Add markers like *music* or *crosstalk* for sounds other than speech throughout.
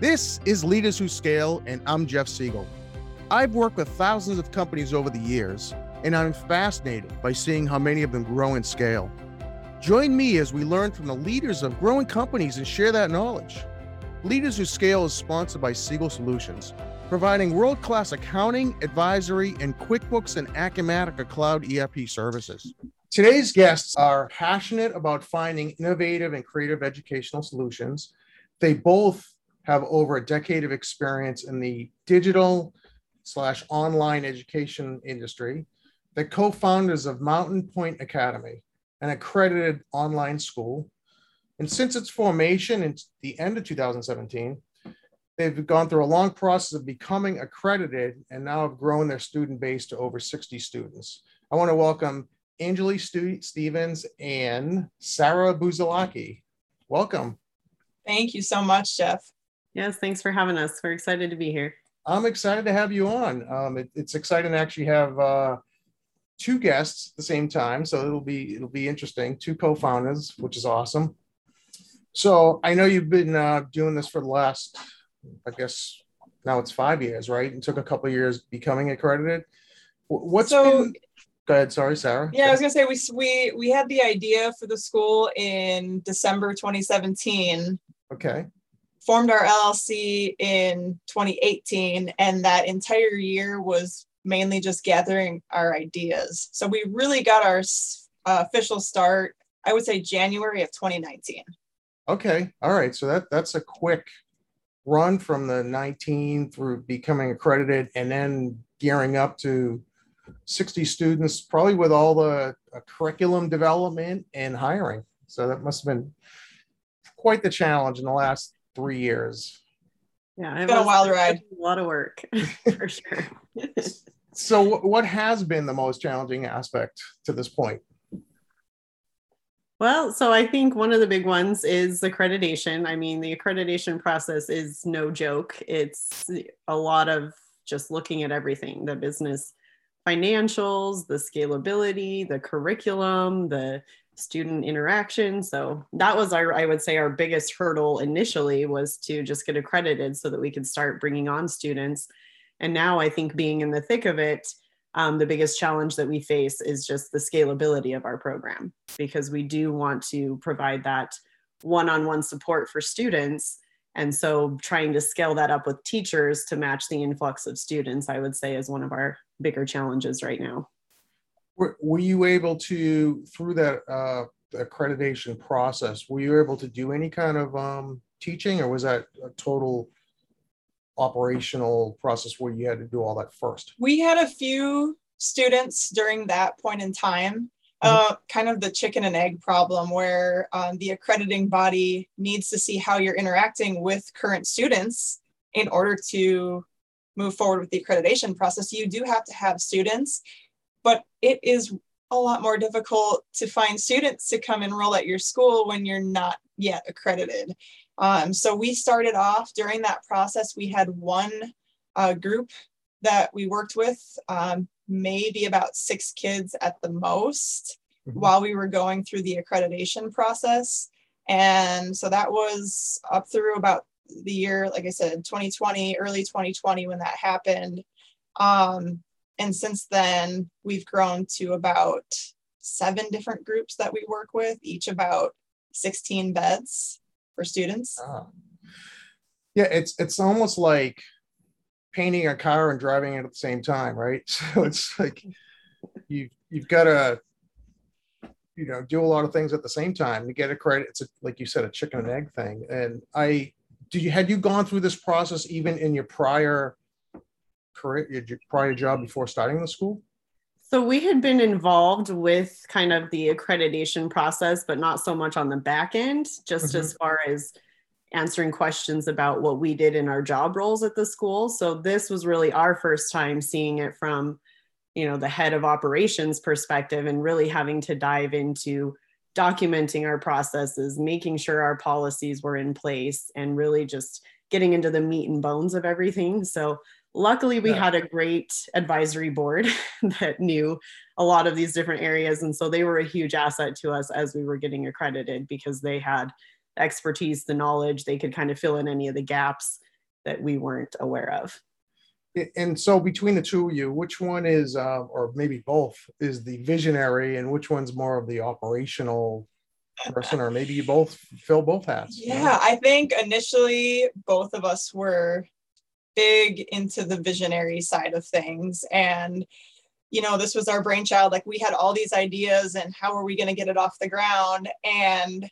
This is Leaders Who Scale, and I'm Jeff Siegel. I've worked with thousands of companies over the years, and I'm fascinated by seeing how many of them grow and scale. Join me as we learn from the leaders of growing companies and share that knowledge. Leaders Who Scale is sponsored by Siegel Solutions, providing world class accounting, advisory, and QuickBooks and Acumatica Cloud ERP services. Today's guests are passionate about finding innovative and creative educational solutions. They both have over a decade of experience in the digital slash online education industry. The co-founders of Mountain Point Academy, an accredited online school. And since its formation in the end of 2017, they've gone through a long process of becoming accredited and now have grown their student base to over 60 students. I want to welcome Anjilee Stevens and Sara Busalacchi. Welcome. Thank you so much, Jeff. Yes, thanks for having us. We're excited to be here. I'm excited to have you on. Um, it, it's exciting to actually have uh, two guests at the same time, so it'll be it'll be interesting. Two co-founders, which is awesome. So I know you've been uh, doing this for the last, I guess now it's five years, right? It took a couple years becoming accredited. What's so, been? Go ahead. Sorry, Sara. Yeah, I was gonna say we we we had the idea for the school in December 2017. Okay formed our LLC in 2018, and that entire year was mainly just gathering our ideas. So we really got our uh, official start, I would say January of 2019. Okay, all right. So that that's a quick run from the 19 through becoming accredited, and then gearing up to 60 students, probably with all the uh, curriculum development and hiring. So that must have been quite the challenge in the last three mm-hmm. years. Yeah, it's been a wild ride. A lot of work *laughs* for sure. so, what has been the most challenging aspect to this point? Well, so I think one of the big ones is accreditation. I mean, the accreditation process is no joke. It's a lot of just looking at everything the business financials, the scalability, the curriculum, the student interaction. So that was our, I would say, our biggest hurdle initially was to just get accredited so that we could start bringing on students. And now I think being in the thick of it, um, the biggest challenge that we face is just the scalability of our program because we do want to provide that one on one support for students. And so trying to scale that up with teachers to match the influx of students, I would say, is one of our bigger challenges right now. Were, were you able to, through that uh, accreditation process, were you able to do any kind of um, teaching or was that a total operational process where you had to do all that first? We had a few students during that point in time. Mm-hmm. Uh, kind of the chicken and egg problem where um, the accrediting body needs to see how you're interacting with current students in order to move forward with the accreditation process. You do have to have students but it is a lot more difficult to find students to come enroll at your school when you're not yet accredited. Um, so we started off during that process, we had one uh, group that we worked with, um, maybe about six kids at the most mm-hmm. while we were going through the accreditation process. And so that was up through about the year, like I said, 2020, early 2020 when that happened. Um, and since then, we've grown to about seven different groups that we work with, each about 16 beds for students. Ah. Yeah, it's it's almost like painting a car and driving it at the same time, right? *laughs* So it's like you you've got to you know do a lot of things at the same time to get a credit. It's a, like you said, a chicken and egg thing. And I did you had you gone through this process even in your prior career, your prior job before starting the school? So we had been involved with kind of the accreditation process, but not so much on the back end, just mm-hmm. as far as answering questions about what we did in our job roles at the school. So this was really our first time seeing it from, you know, the head of operations perspective and really having to dive into documenting our processes, making sure our policies were in place and really just getting into the meat and bones of everything. So luckily we yeah. had a great advisory board *laughs* that knew a lot of these different areas and so they were a huge asset to us as we were getting accredited because they had expertise, the knowledge. They could kind of fill in any of the gaps that we weren't aware of. And so between the two of you, which one is, uh, or maybe both, is the visionary, and which one's more of the operational person, or maybe you both fill both hats? Yeah, you know? I think initially both of us were big into the visionary side of things, and you know, this was our brainchild. Like we had all these ideas, and how are we going to get it off the ground? And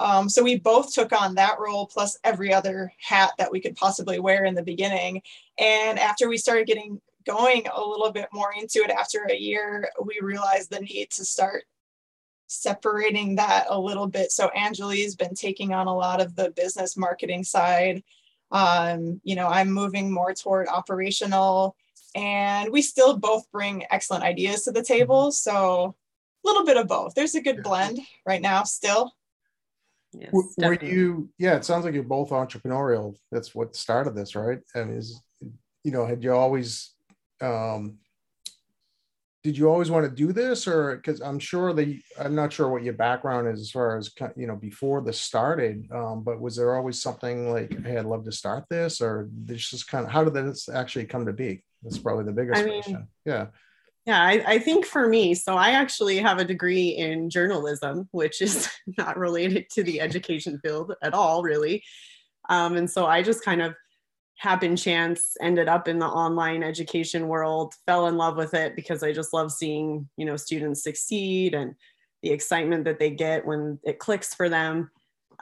um, so we both took on that role plus every other hat that we could possibly wear in the beginning. And after we started getting going a little bit more into it after a year, we realized the need to start separating that a little bit. So Anjilee's been taking on a lot of the business marketing side. Um, you know, I'm moving more toward operational, and we still both bring excellent ideas to the table. Mm-hmm. So a little bit of both. There's a good blend right now still. Yes, were you? Yeah, it sounds like you're both entrepreneurial. That's what started this, right? And is you know, had you always um, did you always want to do this or because i'm sure that i'm not sure what your background is as far as you know before this started um, but was there always something like hey i'd love to start this or this just kind of how did this actually come to be? That's probably the biggest I mean, question. Yeah. Yeah I, I think for me so i actually have a degree in journalism which is *laughs* not related to the education field at all really. Um, and so i just kind of happen chance ended up in the online education world fell in love with it because i just love seeing you know students succeed and the excitement that they get when it clicks for them.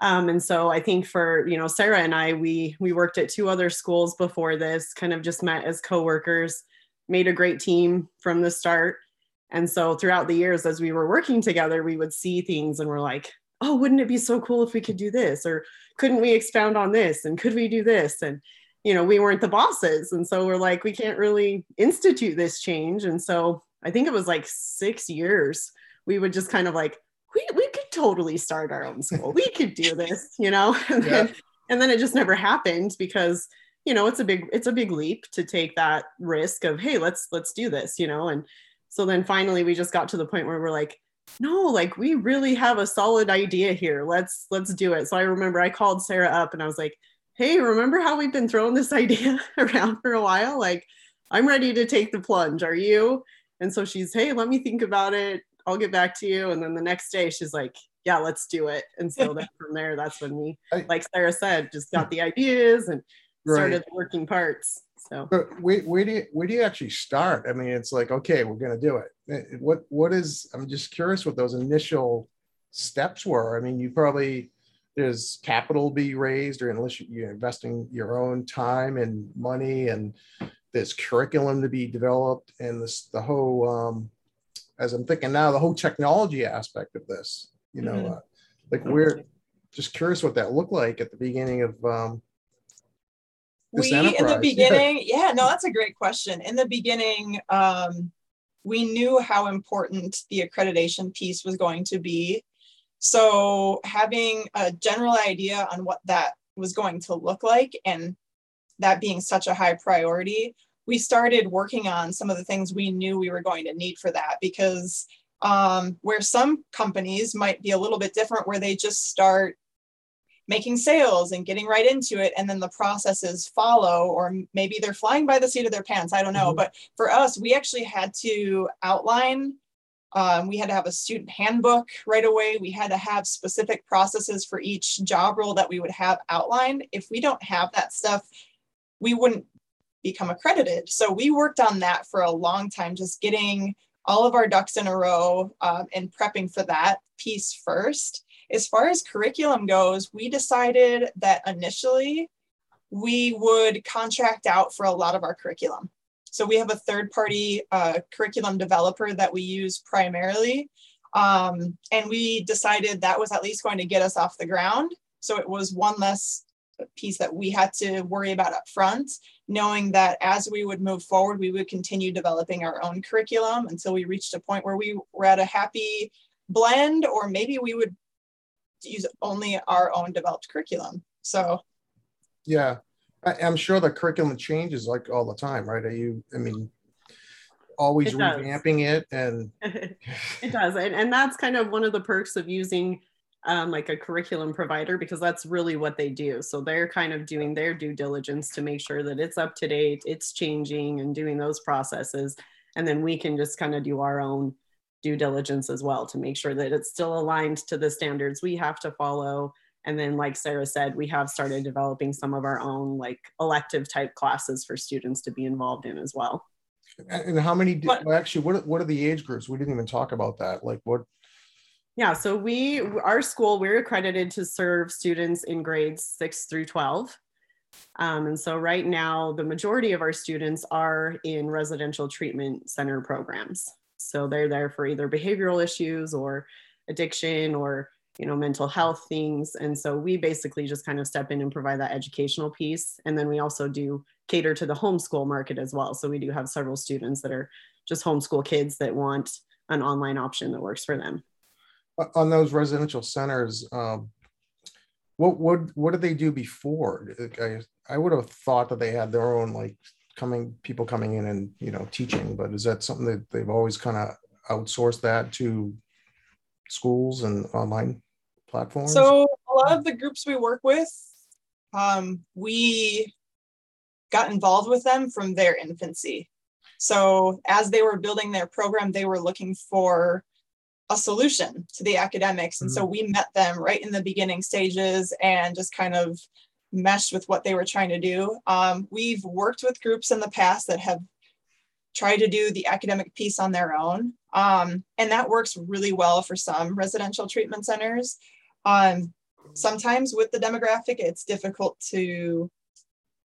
Um, and so i think for you know sara and i we we worked at two other schools before this kind of just met as co-workers made a great team from the start. And so throughout the years as we were working together we would see things and we're like oh wouldn't it be so cool if we could do this? Or couldn't we expound on this? And could we do this? And you know we weren't the bosses. And so we're like we can't really institute this change. And so i think it was like six years we would just kind of like we, we could totally start our own school. We could do this *laughs* you know? And, yeah. then, and then it just never happened because you know it's a big it's a big leap to take that risk of hey let's let's do this you know? And so then finally we just got to the point where we're like no like we really have a solid idea here. Let's let's do it. So i remember i called sara up and i was like hey, remember how we've been throwing this *laughs* idea around for a while? Like, I'm ready to take the plunge. Are you? And so she's, hey, let me think about it. I'll get back to you. And then the next day, she's like, yeah, let's do it. And so then from there, that's when we, *laughs* like Sara said, just got the ideas and started right. the working parts. So but where, where do you where do you actually start? I mean, it's like, okay, we're gonna do it. Eh, what what is I'm just curious what those initial steps were. I mean, you probably there's capital be raised or unless you're investing your own time and money and there's curriculum to be developed and this the whole um, as i'm thinking now the whole technology aspect of this you know mm-hmm. uh, like we're just curious what that looked like at the beginning of um, we enterprise. in the *laughs* beginning yeah. yeah no that's a great question in the beginning um, we knew how important the accreditation piece was going to be so having a general idea on what that was going to look like and that being such a high priority, we started working on some of the things we knew we were going to need for that because um, where some companies might be a little bit different where they just start making sales and getting right into it and then the processes follow or maybe they're flying by the seat of their pants i don't know mm-hmm. but for us we actually had to outline um, we had to have a student handbook right away. We had to have specific processes for each job role that we would have outlined. If we don't have that stuff, we wouldn't become accredited. So we worked on that for a long time, just getting all of our ducks in a row um, and prepping for that piece first. As far as curriculum goes, we decided that initially we would contract out for a lot of our curriculum. So we have a third party uh, curriculum developer that we use primarily. Um, and we decided that was at least going to get us off the ground. So it was one less piece that we had to worry about up front, knowing that as we would move forward, we would continue developing our own curriculum until we reached a point where we were at a happy blend, or maybe we would use only our own developed curriculum. So, yeah, I, am sure the curriculum changes like all the time, right? Are you, I mean, always it revamping it and *laughs* it does. And, and that's kind of one of the perks of using um, like a curriculum provider because that's really what they do. So they're kind of doing their due diligence to make sure that it's up to date, it's changing, and doing those processes. And then we can just kind of do our own due diligence as well to make sure that it's still aligned to the standards we have to follow. And then, like Sara said, we have started developing some of our own like elective type classes for students to be involved in as well. And how many? Well, actually, what what are the age groups? We didn't even talk about that. Like what yeah, so we, our school, we're accredited to serve students in grades six through 12. Um, and so right now, the majority of our students are in residential treatment center programs. So they're there for either behavioral issues or addiction or you know mental health things. And so we basically just kind of step in and provide that educational piece. And then we also do cater to the homeschool market as well. So we do have several students that are just homeschool kids that want an online option that works for them. On those residential centers, um, what what what did they do before? I, I would have thought that they had their own like coming people coming in and you know teaching, but is that something that they've always kind of outsourced that to schools and online platforms? So a lot of the groups we work with, um, we got involved with them from their infancy. So as they were building their program, they were looking for a solution to the academics. And mm-hmm. so we met them right in the beginning stages and just kind of meshed with what they were trying to do. Um, we've worked with groups in the past that have tried to do the academic piece on their own. Um, and that works really well for some residential treatment centers. Um, sometimes with the demographic, it's difficult to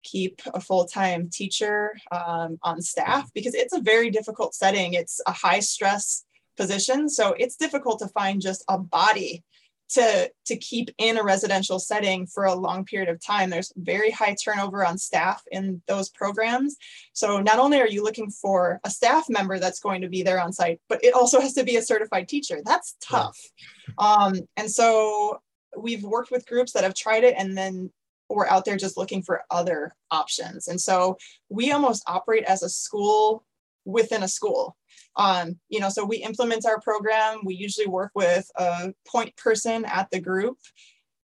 keep a full-time teacher um, on staff because it's a very difficult setting. It's a high stress position. So it's difficult to find just a body to, to keep in a residential setting for a long period of time. There's very high turnover on staff in those programs. So not only are you looking for a staff member that's going to be there on site, but it also has to be a certified teacher. That's tough. Um, and so we've worked with groups that have tried it and then we're out there just looking for other options. And so we almost operate as a school within a school. Um, you know, so we implement our program. We usually work with a point person at the group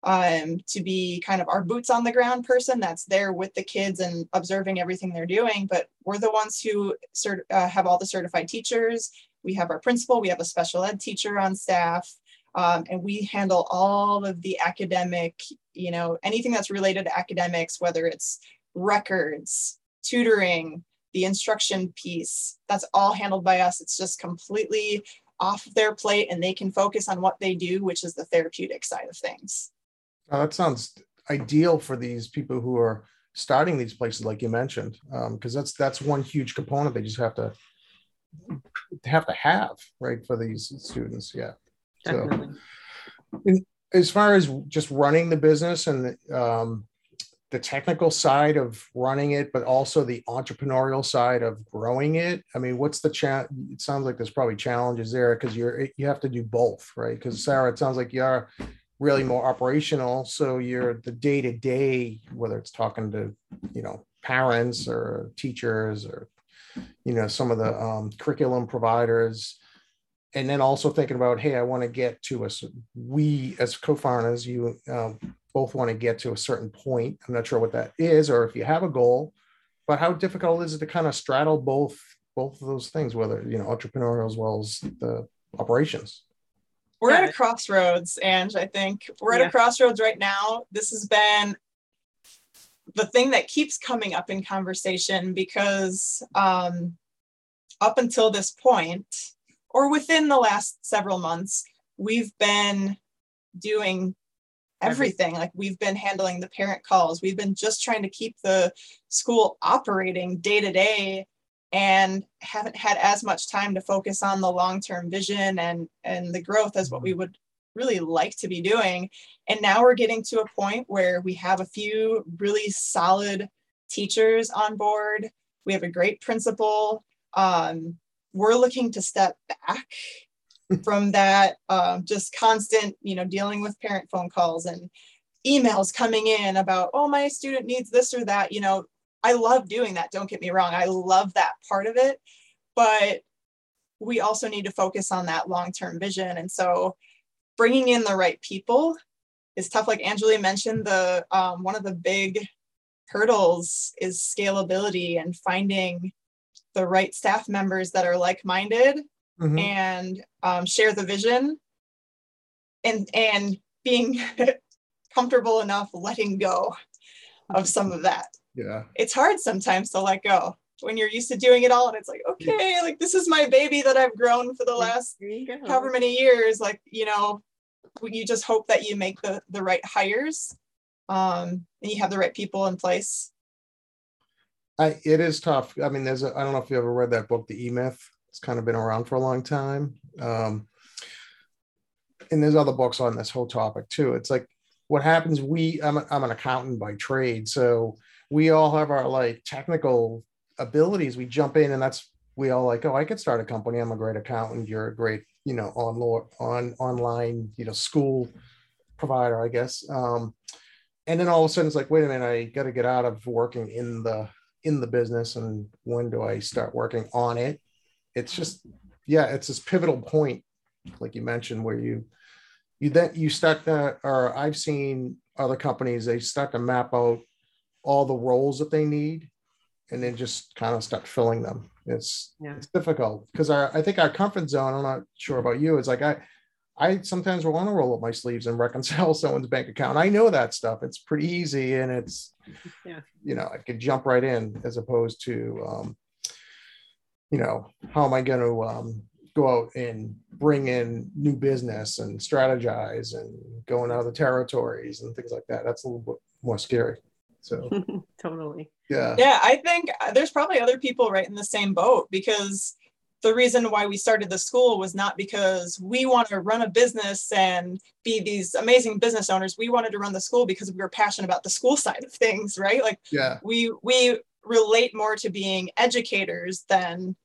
um, to be kind of our boots on the ground person that's there with the kids and observing everything they're doing. But we're the ones who cert- uh, have all the certified teachers. We have our principal, we have a special ed teacher on staff. Um, and we handle all of the academic, you know, anything that's related to academics, whether it's records, tutoring, the instruction piece, that's all handled by us. It's just completely off their plate and they can focus on what they do, which is the therapeutic side of things. Oh, that sounds ideal for these people who are starting these places, like you mentioned, because um, that's that's one huge component they just have to have to have right for these students. Yeah. Definitely. So, in, as far as just running the business and um, the technical side of running it, but also the entrepreneurial side of growing it? I mean, what's the chat? It sounds like there's probably challenges there because you're you have to do both, right? Because Sara, it sounds like you are really more operational, so you're the day to day, whether it's talking to you know parents or teachers or you know some of the um, curriculum providers and then also thinking about hey i want to get to us we as co-founders you um, both want to get to a certain point. I'm not sure what that is, or if you have a goal, but how difficult is it to kind of straddle both both of those things, whether you know entrepreneurial as well as the operations? We're at a crossroads, and I think we're at yeah. a crossroads right now. This has been the thing that keeps coming up in conversation because um, up until this point, or within the last several months, we've been doing everything. Like we've been handling the parent calls, we've been just trying to keep the school operating day to day and haven't had as much time to focus on the long-term vision and and the growth as what we mm-hmm. would really like to be doing and now we're getting to a point where we have a few really solid teachers on board we have a great principal um, we're looking to step back from that um, just constant, you know, dealing with parent phone calls and emails coming in about, oh, my student needs this or that. You know, I love doing that. Don't get me wrong. I love that part of it. But we also need to focus on that long term vision. And so bringing in the right people is tough. Like Anjilee mentioned, the um, one of the big hurdles is scalability and finding the right staff members that are like-minded Mhm. and um, share the vision and and being *laughs* comfortable enough letting go of some of that Yeah. it's hard sometimes to let go when you're used to doing it all and it's like okay like this is my baby that i've grown for the last There you go. however many years like you know you just hope that you make the the right hires um and you have the right people in place I, it is tough. I mean, there's a, I don't know if you ever read that book, The E Myth. It's kind of been around for a long time. Um, and there's other books on this whole topic too. It's like what happens. We, I'm, a, I'm an accountant by trade. So we all have our like technical abilities. We jump in and that's, we all like, oh, I could start a company. I'm a great accountant. You're a great, you know, on, on, online, you know, school provider, I guess. Um, and then all of a sudden it's like, wait a minute, I got to get out of working in the in the business and when do I start working on it? It's just, yeah, it's this pivotal point, like you mentioned, where you you then you start to, or I've seen other companies, they start to map out all the roles that they need and then just kind of start filling them. It's Yeah. it's difficult because our I think our comfort zone, I'm not sure about you, it's like I I sometimes will want to roll up my sleeves and reconcile *laughs* someone's bank account. I know that stuff. It's pretty easy and it's, Yeah. you know, I could jump right in as opposed to, um, you know, how am I going to um, go out and bring in new business and strategize and go in other territories and things like that. That's a little bit more scary. So, *laughs* totally. yeah. yeah i think uh, there's probably other people right in the same boat because the reason why we started the school was not because we want to run a business and be these amazing business owners we wanted to run the school because we were passionate about the school side of things right like Yeah. we we relate more to being educators than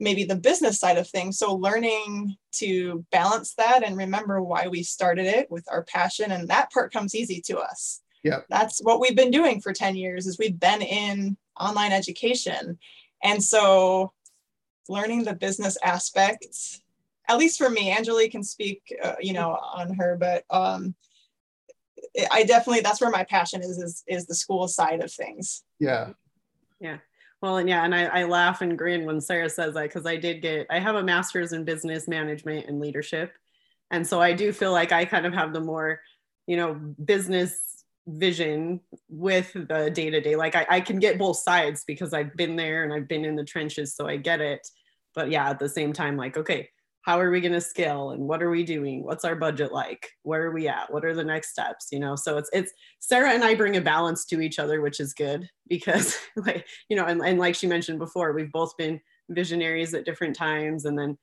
maybe the business side of things so learning to balance that and remember why we started it with our passion and that part comes easy to us Yeah. that's what we've been doing for 10 years is we've been in online education and so learning the business aspects at least for me anjilee can speak uh, you know on her but um i definitely that's where my passion is is, is the school side of things Yeah. Yeah well, and yeah, and I, I laugh and grin when Sara says that because I did get, I have a master's in business management and leadership. And so I do feel like I kind of have the more, you know, business vision with the day to day. Like I, I can get both sides because I've been there and I've been in the trenches, so I get it. But yeah, at the same time, like, okay, how are we going to scale and what are we doing? What's our budget like? Where are we at? What are the next steps? You know, so it's, it's, Sara and I bring a balance to each other, which is good *laughs* because like, you know, and, and like she mentioned before, we've both been visionaries at different times and then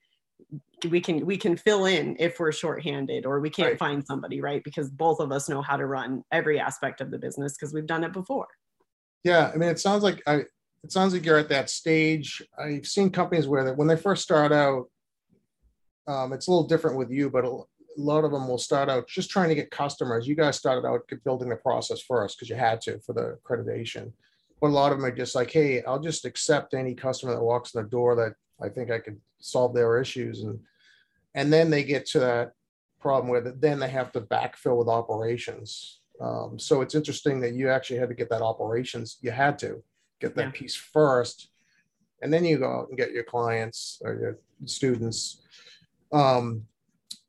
we can we can fill in if we're shorthanded or we can't Right. find somebody right because both of us know how to run every aspect of the business because we've done it before Yeah, I mean, it sounds like I. It sounds like you're at that stage. I've seen companies where that when they first start out, um, it's a little different with you, but a lot of them will start out just trying to get customers. You guys started out building the process first because you had to for the accreditation. But a lot of them are just like, hey, I'll just accept any customer that walks in the door that I think I could solve their issues, and and then they get to that problem where then they have to backfill with operations. Um, so it's interesting that you actually had to get that operations. You had to get that Yeah. piece first, and then you go out and get your clients or your students. Um,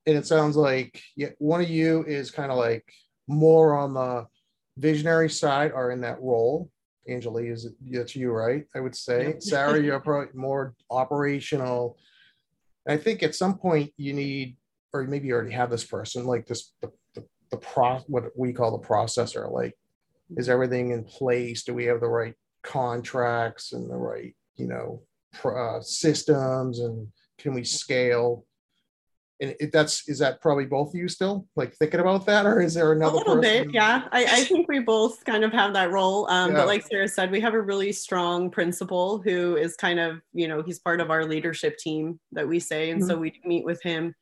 and it sounds like yeah, one of you is kind of like more on the visionary side or in that role. Anjilee, is it that's you, right? I would say. Yep. Sara, you're *laughs* probably more operational. I think at some point you need, or maybe you already have this person, like this the the, the pro what we call the processor. Like, is everything in place? Do we have the right contracts and the right, you know, pro, uh, systems and can we scale? And it, that's is that probably both of you still like thinking about that, or is there another a little person? bit yeah. I, I think we both kind of have that role um, Yeah. but like sara said we have a really strong principal who is kind of you know he's part of our leadership team that we say and so we meet with him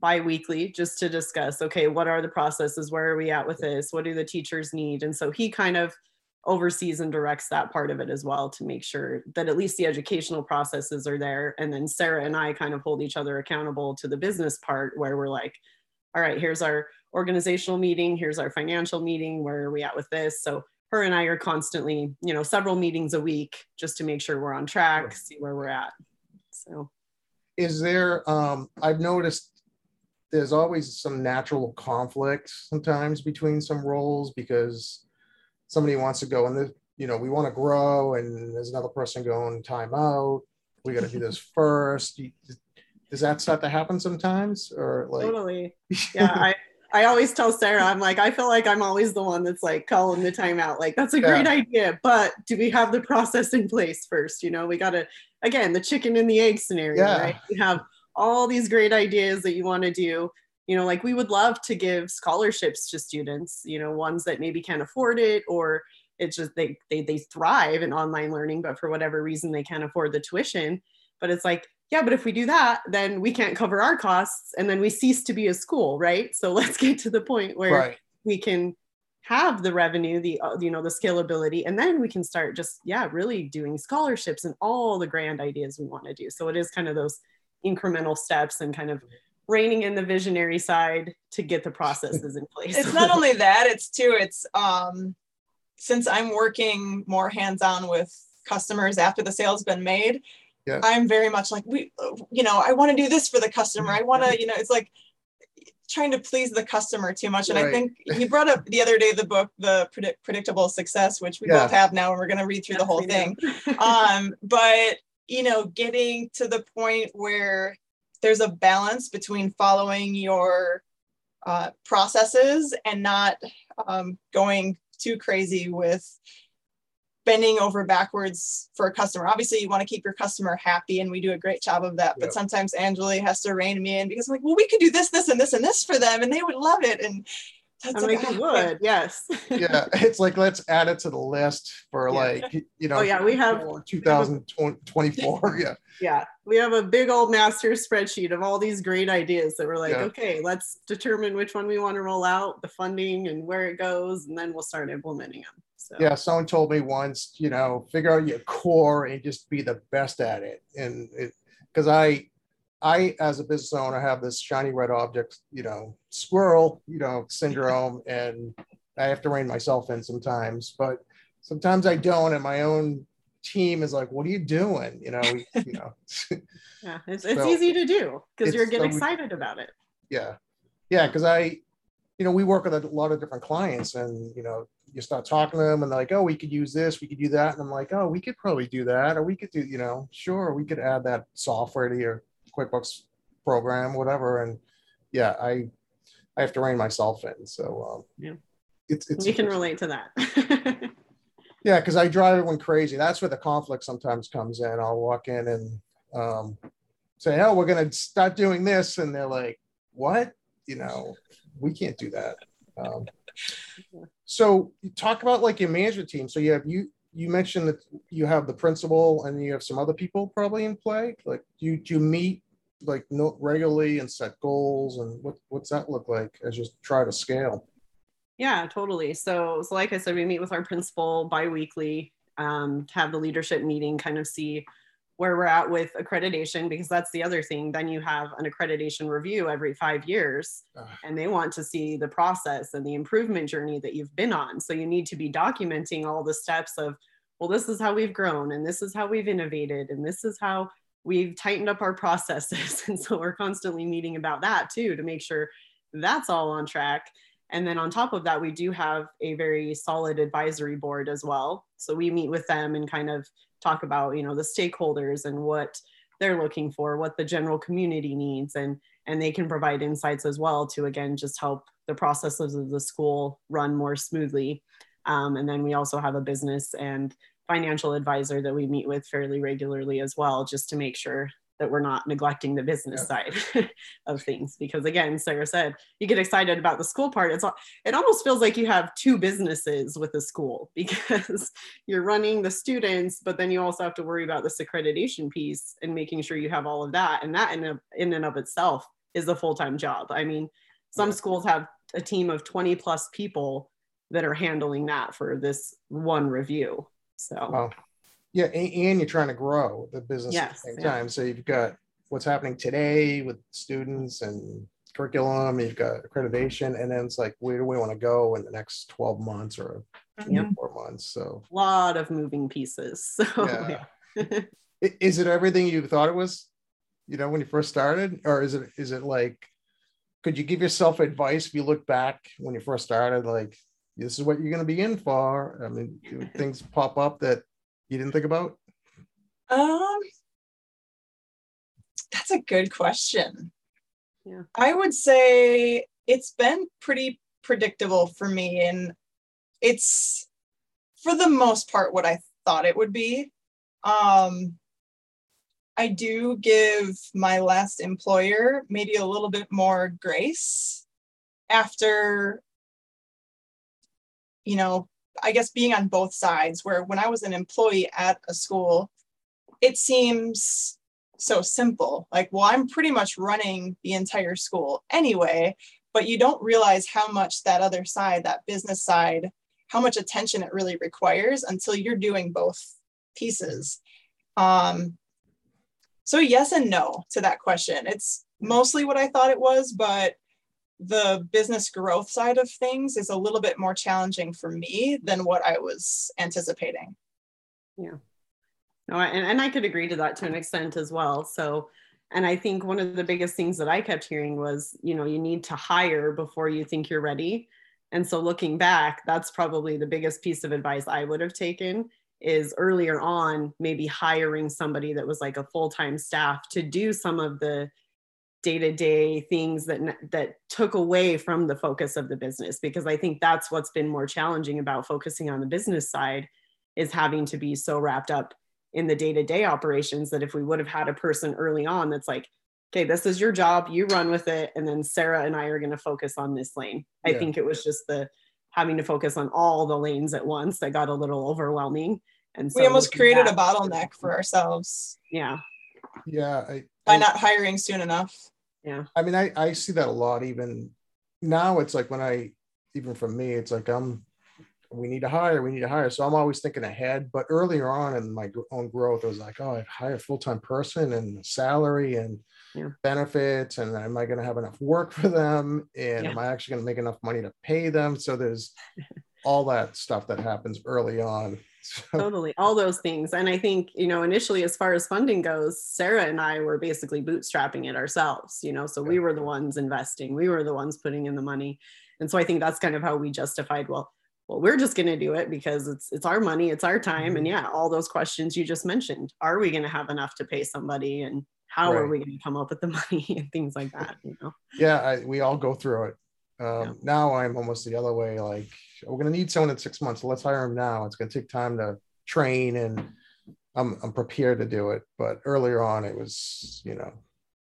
bi-weekly just to discuss okay what are the processes? Where are we at with this? What do the teachers need? And so he kind of oversees and directs that part of it as well to make sure that at least the educational processes are there and then sara and i kind of hold each other accountable to the business part where we're like all right, here's our organizational meeting, here's our financial meeting, where are we at with this? So her and I are constantly, you know, several meetings a week just to make sure we're on track, see where we're at. So is there um I've noticed there's always some natural conflict sometimes between some roles because somebody wants to go and the you know we want to grow and there's another person going time out we got to do this *laughs* first does that start to happen sometimes or like totally *laughs* yeah i I always tell Sara, I'm like, I feel like I'm always the one that's like calling the timeout. Like, that's a great idea, but do we have the process in place first? You know, we got to, again, the chicken and the egg scenario, yeah. right? We have all these great ideas that you want to do. You know, like we would love to give scholarships to students, you know, ones that maybe can't afford it or it's just they, they they thrive in online learning, but for whatever reason they can't afford the tuition. But it's like yeah, but if we do that, then we can't cover our costs and then we cease to be a school, right? So *laughs* let's get to the point where right. we can have the revenue, the uh, you know, the scalability and then we can start just yeah, really doing scholarships and all the grand ideas we want to do. So it is kind of those incremental steps and kind of reining in the visionary side to get the processes in place. It's not only that, it's too it's um since I'm working more hands-on with customers after the sale's been made, yeah. I'm very much like we, you know, I want to do this for the customer. I want to, you know, it's like trying to please the customer too much. And right. I think he brought up the other day the book, The Predict- Predictable Success, which we yeah. both have now, and we're going to read through yes, the whole thing. um, but you know, getting to the point where there's a balance between following your uh, processes and not um, going too crazy with bending over backwards for a customer. Obviously, you want to keep your customer happy, and we do a great job of that. But sometimes Anjilee has to rein me in because I'm like, well, we could do this, this, and this, and this for them, and they would love it. And that's I like, would, yes. yeah, it's like let's add it to the list for yeah. like you know. Oh yeah, we have 2024. yeah. Yeah, we have a big old master spreadsheet of all these great ideas that we're like, yeah. okay, let's determine which one we want to roll out, the funding, and where it goes, and then we'll start implementing them. So. Yeah, someone told me once, you know, figure out your core and just be the best at it. And it, because I, I as a business owner have this shiny red object, you know, squirrel, you know, syndrome, and I have to rein myself in sometimes. But sometimes I don't, and my own team is like, "What are you doing?" You know, you know. *laughs* yeah, it's, it's so, easy to do because you're getting so excited about it. Yeah, yeah, because I, you know, we work with a lot of different clients, and you know, you start talking to them and they're like, oh, we could use this, we could do that. And I'm like, oh, we could probably do that. Or we could do, you know, sure, we could add that software to your QuickBooks program, whatever. And yeah, I I have to rein myself in. So um, yeah, it's, it's you can relate to that. *laughs* yeah, because I drive everyone crazy. That's where the conflict sometimes comes in. I'll walk in and um, say, oh, we're gonna start doing this, and they're like, what? You know, we can't do that. Um, so talk about like your management team. So you have you you mentioned that you have the principal and you have some other people probably in play. Like do you do you meet like regularly and set goals and what what's that look like as you try to scale? Yeah, totally. So, so like I said, we meet with our principal biweekly, um, have the leadership meeting, kind of see where we're at with accreditation because that's the other thing. Then you have an accreditation review every five years and they want to see the process and the improvement journey that you've been on. So you need to be documenting all the steps of well this is how we've grown and this is how we've innovated and this is how we've tightened up our processes. *laughs* And so we're constantly meeting about that too to make sure that's all on track and then on top of that we do have a very solid advisory board as well. So we meet with them and kind of talk about you know the stakeholders and what they're looking for what the general community needs and and they can provide insights as well to again just help the processes of the school run more smoothly. Um, and then we also have a business and financial advisor that we meet with fairly regularly as well just to make sure that we're not neglecting the business yeah. side *laughs* of things because again sara said you get excited about the school part it's it almost feels like you have two businesses with the school *laughs* because you're running the students but then you also have to worry about this accreditation piece and making sure you have all of that and that in, a, in and of itself is a full-time job. I mean some schools have a team of 20 plus people that are handling that for this one review so wow yeah, and, you're trying to grow the business yes, at the same yeah. time. So you've got what's happening today with students and curriculum, you've got accreditation, and then it's like, where do we want to go in the next 12 months or Mhm. four months? So, A lot of moving pieces. *laughs* So yeah. yeah. Is it everything you thought it was, you know, when you first started? Or is it, is it like, could you give yourself advice if you look back when you first started, like, this is what you're going to be in for? I mean, *laughs* things pop up that you didn't think about? Um, that's a good question. Yeah. I would say it's been pretty predictable for me, and it's for the most part what I thought it would be. Um, I do give my last employer maybe a little bit more grace after, you know, I guess being on both sides, where when I was an employee at a school, it seems so simple. Like, well, I'm pretty much running the entire school anyway, but you don't realize how much that other side, that business side, how much attention it really requires until you're doing both pieces. Um, so, yes and no to that question. It's mostly what I thought it was, but the business growth side of things is a little bit more challenging for me than what I was anticipating. Yeah. No, and, and I could agree to that to an extent as well. So, and I think one of the biggest things that I kept hearing was, you know, you need to hire before you think you're ready. And so looking back, that's probably the biggest piece of advice I would have taken is earlier on, maybe hiring somebody that was like a full-time staff to do some of the day-to-day things that that took away from the focus of the business because I think that's what's been more challenging about focusing on the business side is having to be so wrapped up in the day-to-day operations that if we would have had a person early on that's like okay this is your job you run with it and then sara and i are going to focus on this lane i think it was just the having to focus on all the lanes at once that got a little overwhelming and so we almost looking created a bottleneck for ourselves yeah Yeah. I, by I- not hiring soon enough. I mean, I, I see that a lot. Even now, it's like when I, even for me, it's like I'm, we need to hire, we need to hire. So I'm always thinking ahead. But earlier on in my own growth, it was like, oh, I hire a full time person and salary and Yeah. benefits, and am I going to have enough work for them? And Yeah. am I actually going to make enough money to pay them? So there's all that stuff that happens early on. *laughs* So, totally all those things and i think you know initially as far as funding goes sara and i were basically bootstrapping it ourselves you know so we were the ones investing we were the ones putting in the money and so i think that's kind of how we justified well well we're just going to do it because it's it's our money it's our time and mm-hmm. yeah all those questions you just mentioned are we going to have enough to pay somebody and how are we going to come up with the *laughs* money and things like that you know? Yeah, I, we all go through it. Um, Yeah. Now I'm almost the other way. Like we're gonna need someone in six months. So let's hire him now. It's gonna take time to train, and I'm I'm prepared to do it. But earlier on, it was you know,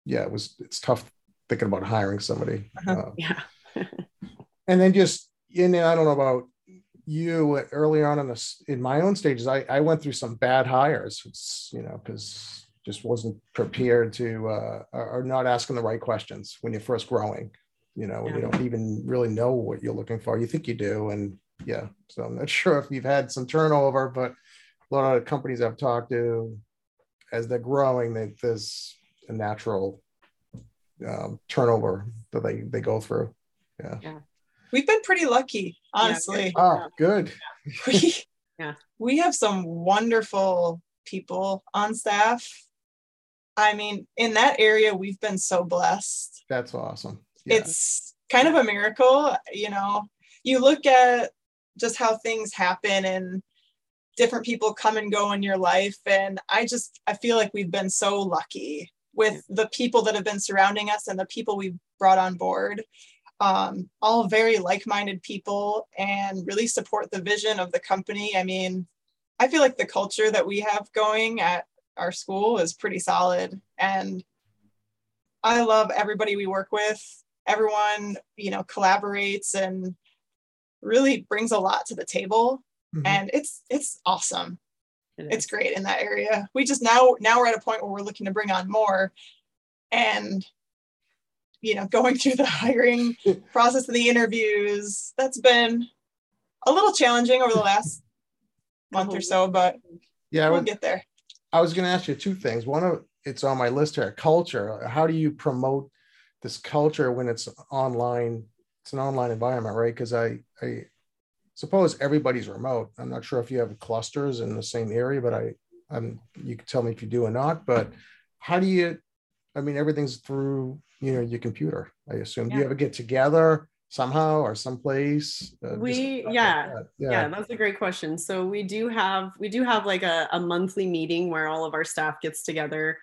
yeah, it was it's tough thinking about hiring somebody. Uh-huh. Uh, yeah *laughs* and then just you know, I don't know about you early on in this in my own stages. I I went through some bad hires. It's you know because just wasn't prepared to uh, or not asking the right questions when you're first growing. You know, when you don't even really know what you're looking for. You think you do, and yeah. So I'm not *laughs* sure if you've had some turnover, but a lot of companies I've talked to, as they're growing, they, there's a natural um, turnover that they they go through. Yeah. yeah. We've been pretty lucky, honestly. Oh, good. *laughs* we, *laughs* Yeah. we have some wonderful people on staff. I mean, in that area, we've been so blessed. That's awesome. Yeah. It's kind of a miracle. You know, you look at just how things happen and different people come and go in your life. And I just, I feel like we've been so lucky with the people that have been surrounding us and the people we've brought on board. Um, all very like minded people and really support the vision of the company. I mean, I feel like the culture that we have going at our school is pretty solid. And I love everybody we work with. Everyone, you know, collaborates and really brings a lot to the table. Mhm. And it's it's awesome. It It's great in that area. We just now now we're at a point where we're looking to bring on more. And you know, going *laughs* through the hiring *laughs* process and the interviews, that's been a little challenging over the *laughs* last month or so, but yeah, we'll would- get there. I was going to ask you two things. One of it's on my list here: culture. How do you promote this culture when it's online it's an online environment right? Because i i suppose everybody's remote. I'm not sure if you have clusters in the same area but i i'm you can tell me if you do or not but how do you i mean everything's through you know your computer i assume. Do you ever get together somehow or someplace? Uh, We- stuff like yeah, that. yeah. That's a great question. So we do have we do have like a, a monthly meeting where all of our staff gets together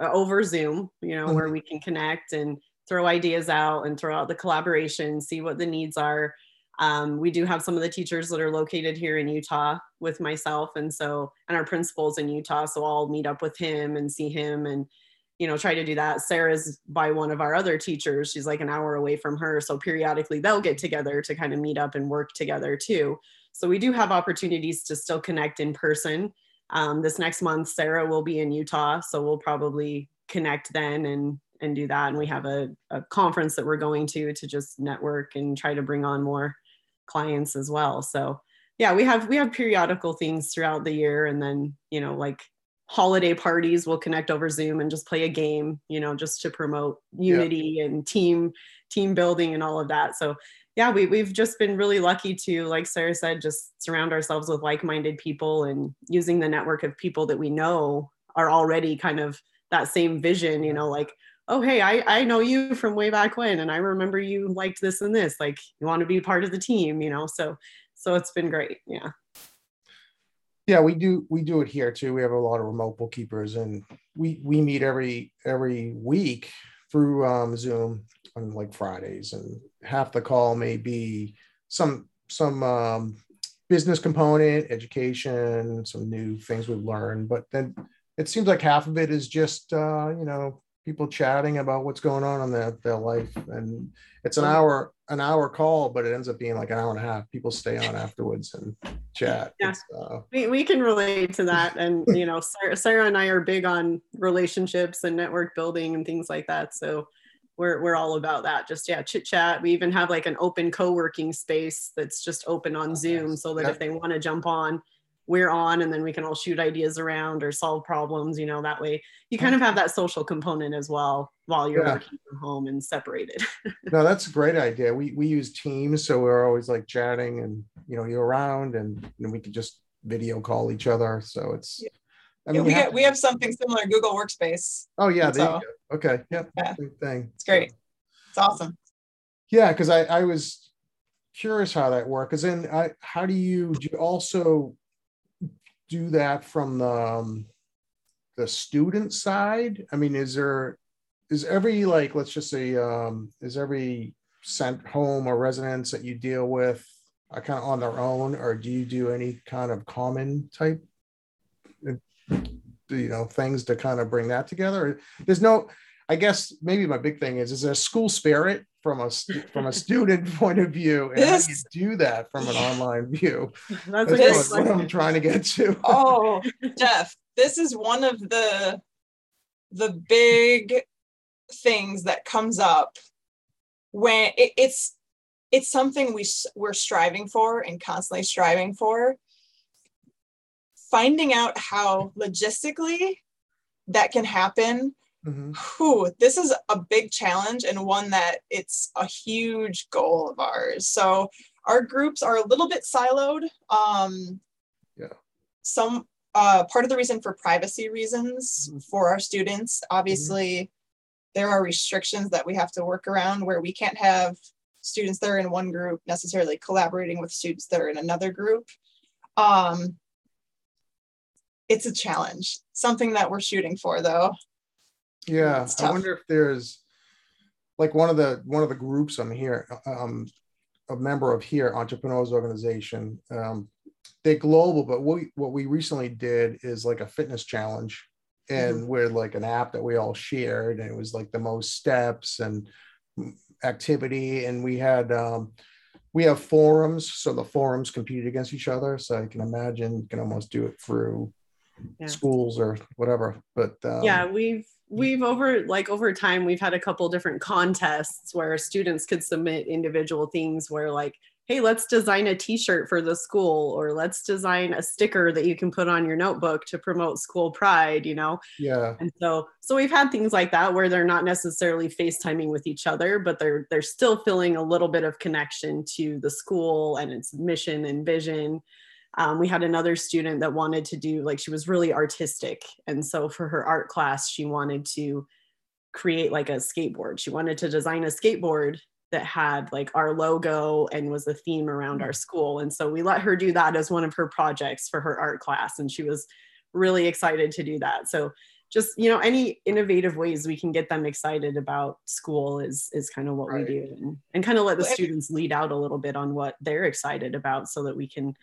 uh, over zoom you know where we can connect and throw ideas out and throw out the collaboration see what the needs are. Um, we do have some of the teachers that are located here in utah with myself and so and our principals in utah so i'll meet up with him and see him and you know try to do that. Sara's by one of our other teachers. She's like an hour away from her so periodically they'll get together to kind of meet up and work together too. So we do have opportunities to still connect in person. Um, this next month sara will be in utah so we'll probably connect then and and do that. And we have a, a conference that we're going to to just network and try to bring on more clients as well. So yeah we have we have periodical things throughout the year. And then you know like holiday parties we'll connect over zoom and just play a game you know just to promote unity and team team building and all of that. So yeah we, we've just been really lucky to like sara said just surround ourselves with like-minded people and using the network of people that we know are already kind of that same vision you know like oh hey i i know you from way back when and i remember you liked this and this like you want to be part of the team you know so so it's been great yeah Yeah, we do we do it here too. We have a lot of remote bookkeepers and we we meet every every week through um, Zoom on like Fridays and half the call may be some some um, business component, education, some new things we've learned, but then it seems like half of it is just uh, you know people chatting about what's going on in their, their life. And it's an hour an hour call but it ends up being like an hour and a half. People stay on afterwards and chat. Yeah. Uh, we, we can relate to that. And *laughs* you know sara, sara and i are big on relationships and network building and things like that. So we're, we're all about that. Just yeah chit chat. We even have like an open co-working space that's just open on Oh, zoom so that Yeah. if they want to jump on we're on and then we can all shoot ideas around or solve problems you know that way you kind of have that social component as well while you're Yeah. working from home and separated *laughs* no that's a great idea we we use teams so we're always like chatting and you know you're around and, and we can just video call each other so it's Yeah. I Yeah, we have have we have something similar, Google Workspace. oh yeah there so- you go. okay yep Yeah. same thing It's great. It's awesome. yeah because I, I was curious how that works because then I, how do you do you also do that from the um, the student side? I mean is there is every like let's just say um is every sent home or residence that you deal with uh, kind of on their own or do you do any kind of common type uh, you know things to kind of bring that together? There's no i guess maybe my big thing is is there a school spirit from a from a student *laughs* point of view and how do you do that from an online view. *laughs* That's that's This- what i'm trying to get to. Oh, *laughs* Jeff, this is one of the the big things that comes up when it, it's it's something we we're striving for and constantly striving for. Finding out how logistically that can happen Mhm. Whew, this is a big challenge and one that it's a huge goal of ours. So our groups are a little bit siloed. Um, Yeah. Some uh, part of the reason for privacy reasons Mhm. for our students, obviously, there are restrictions that we have to work around where we can't have students that are in one group necessarily collaborating with students that are in another group. Um, it's a challenge, something that we're shooting for, though. Yeah, I wonder if there's like one of the one of the groups I'm here, um, a member of here, Entrepreneurs Organization. Um, they're global, but what we, what we recently did is like a fitness challenge, and we're like an app that we all shared, and it was like the most steps and activity, and we had um, we have forums, so the forums competed against each other. So I can imagine you can almost do it through Yeah. schools or whatever. But um, yeah we've we've over like over time we've had a couple different contests where students could submit individual things where like hey, let's design a t-shirt for the school or let's design a sticker that you can put on your notebook to promote school pride, you know? Yeah. And so so we've had things like that where they're not necessarily FaceTiming with each other, but they're they're still feeling a little bit of connection to the school and its mission and vision. Um, we had another student that wanted to do like she was really artistic and so for her art class she wanted to create like a skateboard. She wanted to design a skateboard that had like our logo and was a theme around our school and so we let her do that as one of her projects for her art class and she was really excited to do that. So just you know any innovative ways we can get them excited about school is is kind of what Right. we do and, and kind of let the students lead out a little bit on what they're excited about so that we can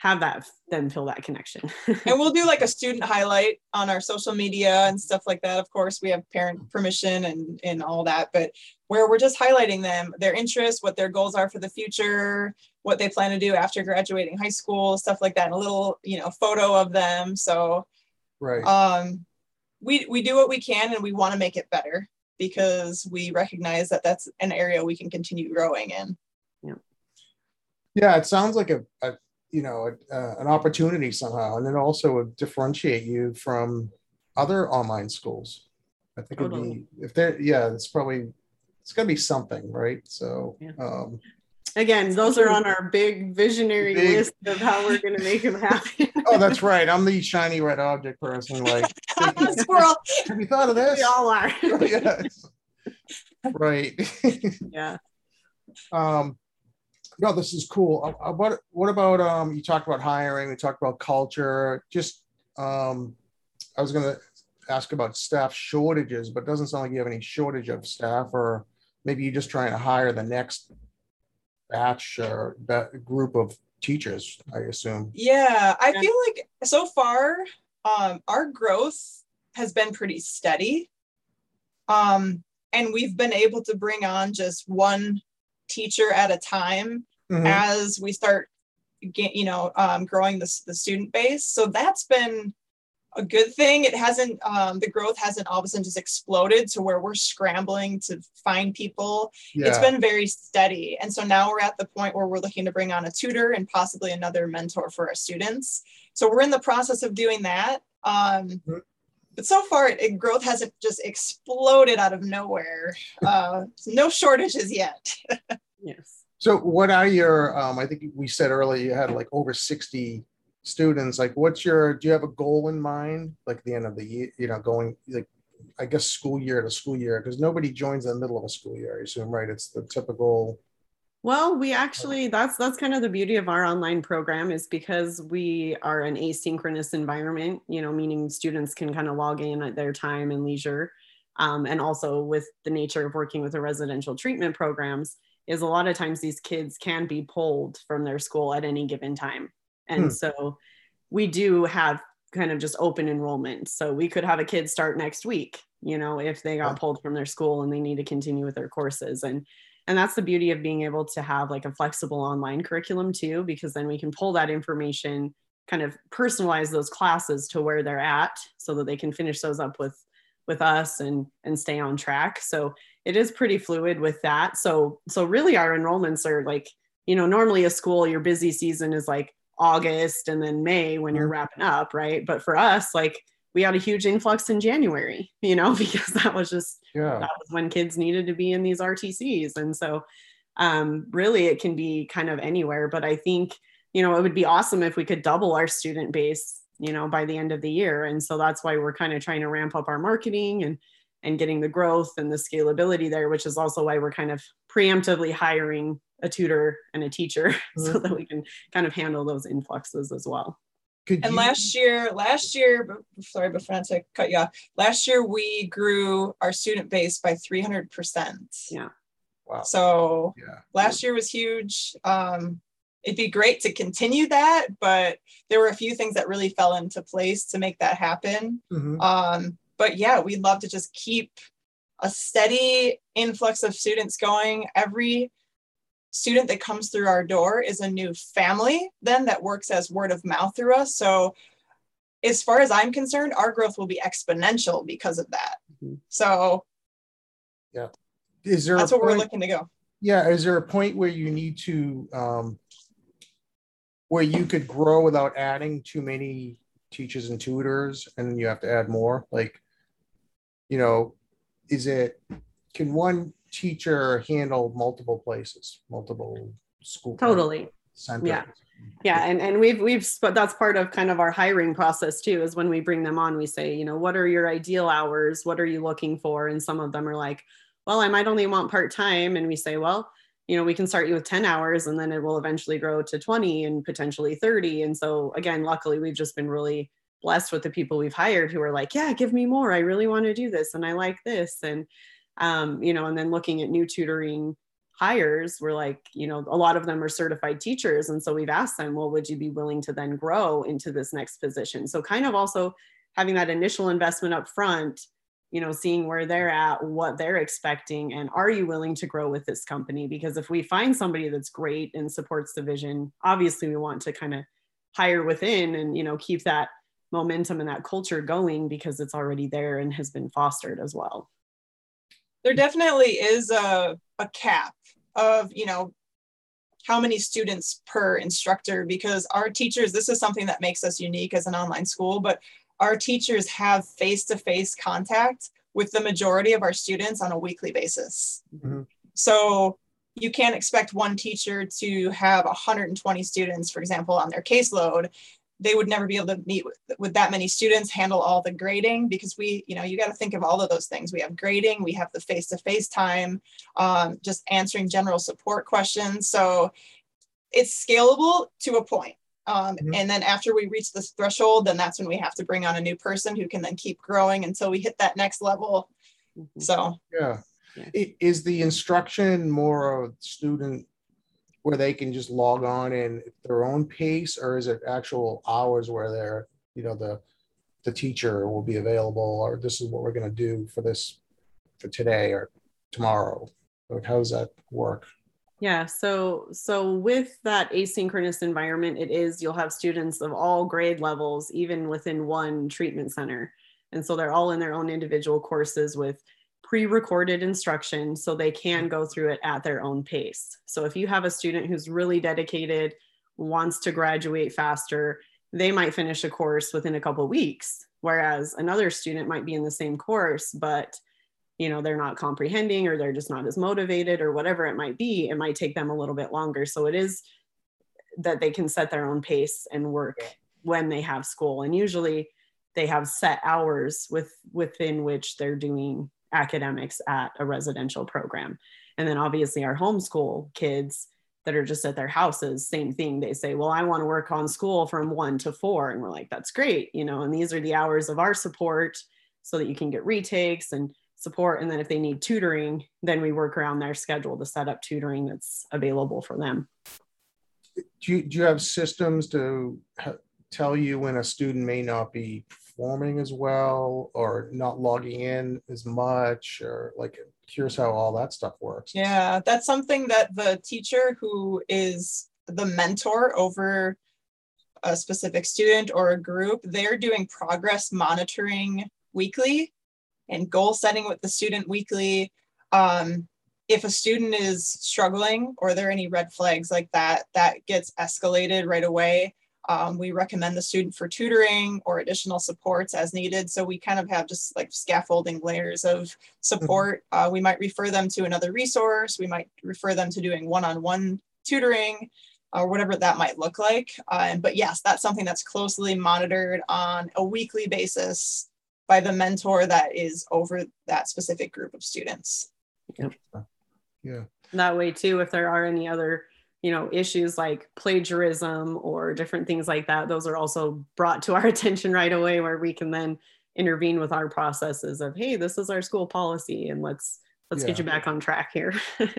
have that them feel that connection *laughs* and we'll do like a student highlight on our social media and stuff like that. Of course, we have parent permission and and all that, but where we're just highlighting them, their interests, what their goals are for the future, what they plan to do after graduating high school, stuff like that, and a little you know photo of them. So Right. um, we we do what we can, and we want to make it better because we recognize that that's an area we can continue growing in. Yeah, Yeah, it sounds like a, a you know a, uh, an opportunity somehow, and then also would differentiate you from other online schools. I think it'd be if they're yeah, it's probably it's gonna be something, right? So Yeah. um, again those are on our big visionary Big- list of how we're going to make them happen *laughs* oh, that's right. I'm the shiny red object person. Like, *laughs* Squirrel. have you thought of this? we all are *laughs* yes. Right. yeah um, no, this is cool. Uh, uh, what what about um? You talked about hiring. We talked about culture. Just um, I was gonna ask about staff shortages, but it doesn't sound like you have any shortage of staff, or maybe you're just trying to hire the next batch or that group of teachers. I assume. Yeah, I feel like so far um, our growth has been pretty steady. Um, and we've been able to bring on just one teacher at a time Mhm. as we start get, you know um, growing the, the student base so that's been a good thing it hasn't um, the growth hasn't all of a sudden just exploded to where we're scrambling to find people Yeah. it's been very steady. And so now we're at the point where we're looking to bring on a tutor and possibly another mentor for our students. So we're in the process of doing that. Um, Mhm. but so far, it, it- growth hasn't just exploded out of nowhere. Uh, no shortages yet. *laughs* yes So what are your, um, I think we said earlier, you had like over sixty students, like what's your, do you have a goal in mind? Like the end of the year, you know, going like, I guess school year to school year, because nobody joins in the middle of a school year, I assume, right? It's the typical, well we actually that's that's kind of the beauty of our online program is because we are an asynchronous environment you know meaning students can kind of log in at their time and leisure um, and also with the nature of working with the residential treatment programs is a lot of times these kids can be pulled from their school at any given time. And Hmm. so we do have kind of just open enrollment. So we could have a kid start next week you know if they got pulled from their school and they need to continue with their courses. And and that's the beauty of being able to have like a flexible online curriculum too because then we can pull that information kind of personalize those classes to where they're at so that they can finish those up with with us and and stay on track. So it is pretty fluid with that so so really our enrollments are like you know normally a school your busy season is like august and then may when you're wrapping up right but for us like we had a huge influx in january *laughs* you know *laughs* because that was just yeah, that was when kids needed to be in these RTCs. And so um, really it can be kind of anywhere. But I think, you know, it would be awesome if we could double our student base, you know, by the end of the year. And so that's why we're kind of trying to ramp up our marketing and and getting the growth and the scalability there, which is also why we're kind of preemptively hiring a tutor and a teacher *laughs* so that we can kind of handle those influxes as well. Could And you- last year, last year, sorry, before not to cut you off, last year we grew our student base by 300%. Yeah. Wow, So yeah, last year was huge. Um, it'd be great to continue that, but there were a few things that really fell into place to make that happen. Mhm. Um, but yeah, we'd love to just keep a steady influx of students going. Every student that comes through our door is a new family then that works as word of mouth through us. So as far as I'm concerned, our growth will be exponential because of that. Mhm. So is there, that's what we're looking to go. Yeah, is there a point where you need to, um, where you could grow without adding too many teachers and tutors and you have to add more? Like, you know, is it, can one teacher handle multiple places, multiple school? Totally. Centers? Yeah. yeah and and we've we've but that's part of kind of our hiring process too is when we bring them on we say you know what are your ideal hours what are you looking for and some of them are like well i might only want part-time and we say well you know we can start you with 10 hours and then it will eventually grow to 20 and potentially 30 and so again luckily we've just been really blessed with the people we've hired who are like yeah give me more. I really want to do this and i like this. And um, you know and then looking at new tutoring hires we're like you know a lot of them are certified teachers and so we've asked them well would you be willing to then grow into this next position? So kind of also having that initial investment up front you know seeing where they're at what they're expecting and are you willing to grow with this company? Because if we find somebody that's great and supports the vision obviously we want to kind of hire within and you know keep that momentum and that culture going because it's already there and has been fostered as well there definitely is a, a cap of you know how many students per instructor because our teachers this is something that makes us unique as an online school but our teachers have face-to-face contact with the majority of our students on a weekly basis mm-hmm. so you can't expect one teacher to have 120 students for example on their caseload they would never be able to meet with, with that many students, handle all the grading because we, you know, you got to think of all of those things. We have grading, we have the face-to-face time, um, just answering general support questions. So it's scalable to a point. Um, mm-hmm. And then after we reach this threshold, then that's when we have to bring on a new person who can then keep growing until we hit that next level. Mm-hmm. So yeah. yeah. Is the instruction more of student where they can just log on in their own pace, or is it actual hours where they're, you know, the the teacher will be available, or this is what we're going to do for this for today or tomorrow? Like, how does that work? Yeah, so so with that asynchronous environment, it is you'll have students of all grade levels, even within one treatment center, and so they're all in their own individual courses with pre-recorded instruction so they can go through it at their own pace. So if you have a student who's really dedicated, wants to graduate faster, they might finish a course within a couple weeks, whereas another student might be in the same course, but you know they're not comprehending or they're just not as motivated or whatever it might be it might take them a little bit longer. So it is that they can set their own pace and work when they have school. And usually they have set hours with within which they're doing academics at a residential program. And then obviously our homeschool kids that are just at their houses, same thing. They say, well, I want to work on school from one to four. And we're like, that's great. You know, and these are the hours of our support so that you can get retakes and support. And then if they need tutoring, then we work around their schedule to set up tutoring that's available for them. Do you, do you have systems to tell you when a student may not be performing as well or not logging in as much or like curious how all that stuff works. Yeah that's something that the teacher who is the mentor over a specific student or a group they're doing progress monitoring weekly and goal setting with the student weekly. Um, if a student is struggling or there are any red flags like that that gets escalated right away um, we recommend the student for tutoring or additional supports as needed. So we kind of have just like scaffolding layers of support. Mm-hmm. Uh, we might refer them to another resource. We might refer them to doing one-on-one tutoring or whatever that might look like. Uh, but yes, that's something that's closely monitored on a weekly basis by the mentor that is over that specific group of students. Yep. Yeah. That way too, if there are any other you know issues like plagiarism or different things like that those are also brought to our *laughs* attention right away where we can then intervene with our processes of hey this is our school policy and let's let's yeah. get you back on track here. *laughs*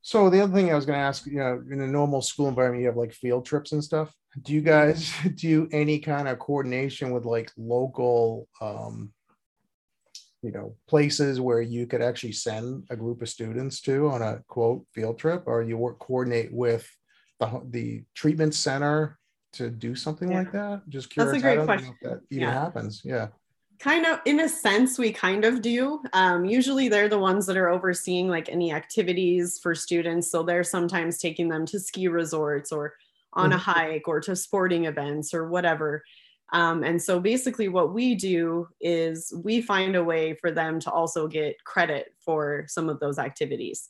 So the other thing i was going to ask you know in a normal school environment you have like field trips and stuff. Do you guys *laughs* do any kind of coordination with like local um you know places where you could actually send a group of students to on a quote field trip or you work coordinate with the, the treatment center to do something yeah. like that? Just curious that's a great question. that even yeah. happens. Yeah. Kind of in a sense we kind of do. Um, usually they're the ones that are overseeing like any activities for students. So they're sometimes taking them to ski resorts or on mm-hmm. a hike or to sporting events or whatever um, and so basically what we do is we find a way for them to also get credit for some of those activities.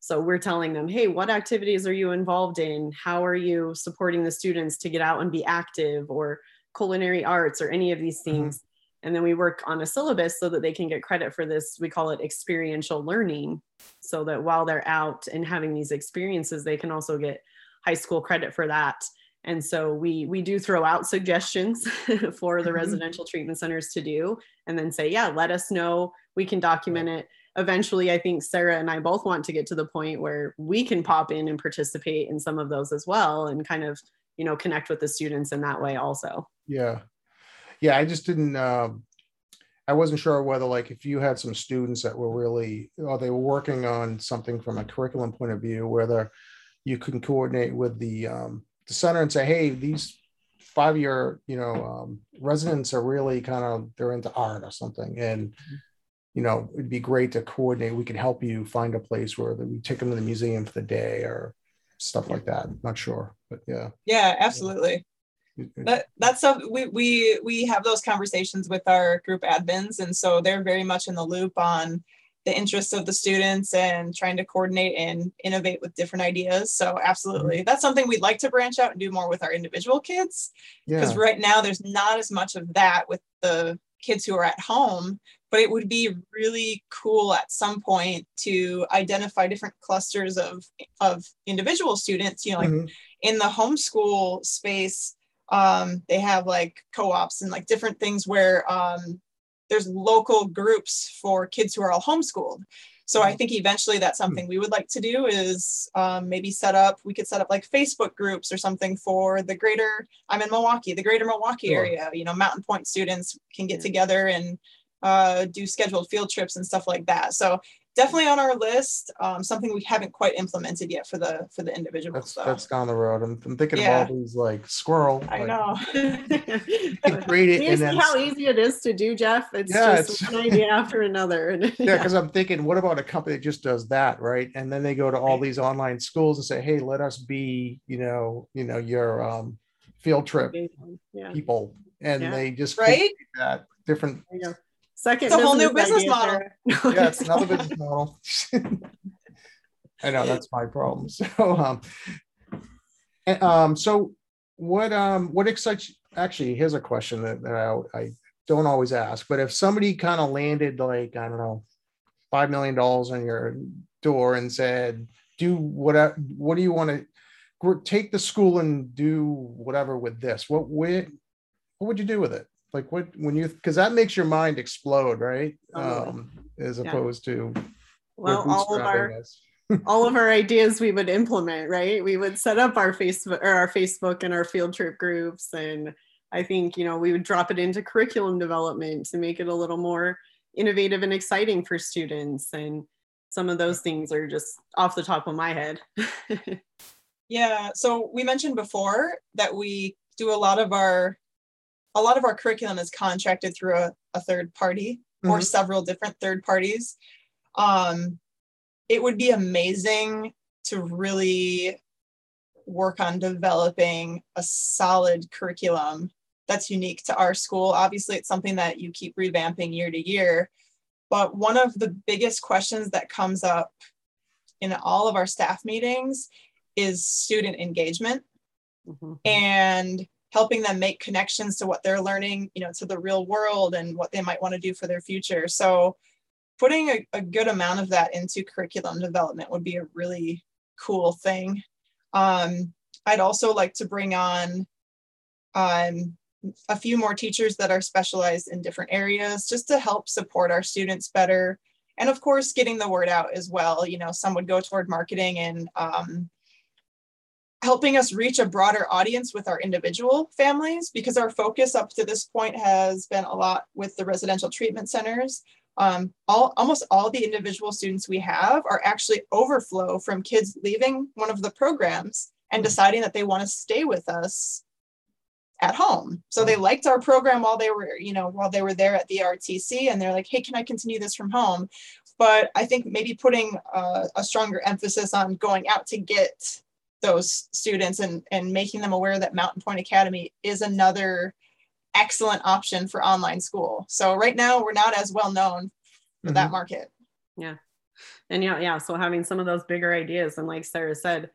So we're telling them hey what activities are you involved in? How are you supporting the students to get out and be active or culinary arts or any of these mm-hmm. things? And then we work on a syllabus so that they can get credit for this we call it experiential learning so that while they're out and having these experiences they can also get high school credit for that and so we we do throw out suggestions *laughs* for the mm-hmm. residential treatment centers to do and then say yeah let us know we can document it eventually i think sara and i both want to get to the point where we can pop in and participate in some of those as well and kind of you know connect with the students in that way also yeah yeah, I just didn't. Um, I wasn't sure whether like if you had some students that were really, or they were working on something from a curriculum point of view, whether you can coordinate with the um, the center and say, hey, these five year you know um, residents are really kind of they're into art or something. And you know it'd be great to coordinate. We can help you find a place where we take them to the museum for the day or stuff like that. Not sure but yeah. Yeah absolutely. That that's stuff we we we have those conversations with our group admins. And so they're very much in the loop on the interests of the students and trying to coordinate and innovate with different ideas so absolutely mm-hmm. that's something we'd like to branch out and do more with our individual kids because yeah. right now there's not as much of that with the kids who are at home but it would be really cool at some point to identify different clusters of of individual students you know like mm-hmm. in the homeschool space um, they have like co-ops and like different things where um, there's local groups for kids who are all homeschooled so i mm-hmm. think eventually that's hmm. something we would like to do is um, maybe set up we could set up like facebook groups or something for the greater i'm in milwaukee the greater milwaukee sure. area you know mountain point students can get together and uh, do scheduled field trips and stuff like that so definitely on our list. Um, something we haven't quite implemented yet for the for the individuals. That's so. that's down the road. I'm, I'm thinking yeah. of all these like squirrel. I like, know. *laughs* *laughs* create it. You see then, how easy it is to do, Jeff? It's yeah, just it's, one idea *laughs* after another. yeah, because I'm thinking, what about a company that just does that, right? And then they go to all these online schools and say, hey, let us be, you know, you know, your um, field trip yeah. people, and yeah. they just right that different Second, it's a whole new business model. *laughs* *laughs* yeah, it's another business model. *laughs* I know that's my problem. So, um, and, um, so what, um, what excites? Actually, here's a question that, that I, I don't always ask, but if somebody kind of landed like I don't know, five million dollars on your door and said, "Do what? What do you want to take the school and do whatever with this?" What would what would you do with it? Like what when you because that makes your mind explode right? Um as yeah. opposed to well all of our *laughs* all of our ideas we would implement right? We would set up our facebook or our facebook and our field trip groups and i think you know we would drop it into curriculum development to make it a little more innovative and exciting for students and some of those things are just off the top of my head. *laughs* Yeah so we mentioned before that we do a lot of our a lot of our curriculum is contracted through a, a third party mm-hmm. or several different third parties. Um, it would be amazing to really work on developing a solid curriculum that's unique to our school. Obviously, it's something that you keep revamping year to year. But one of the biggest questions that comes up in all of our staff meetings is student engagement. Mm-hmm. And helping them make connections to what they're learning, you know, to the real world and what they might want to do for their future. So putting a, a good amount of that into curriculum development would be a really cool thing. Um, I'd also like to bring on um, a few more teachers that are specialized in different areas just to help support our students better. And of course, getting the word out as well. You know, some would go toward marketing and um, helping us reach a broader audience with our individual families because our focus up to this point has been a lot with the residential treatment centers. Um, all, almost all the individual students we have are actually overflow from kids leaving one of the programs and deciding that they want to stay with us at home. So they liked our program while they were, you know, while they were there at the RTC and they're like, hey, can I continue this from home? But I think maybe putting uh, a stronger emphasis on going out to get those students and, and making them aware that Mountain Point Academy is another excellent option for online school. So right now we're not as well known for mm-hmm. that market. Yeah. And yeah, yeah. So having some of those bigger ideas and like Sara said,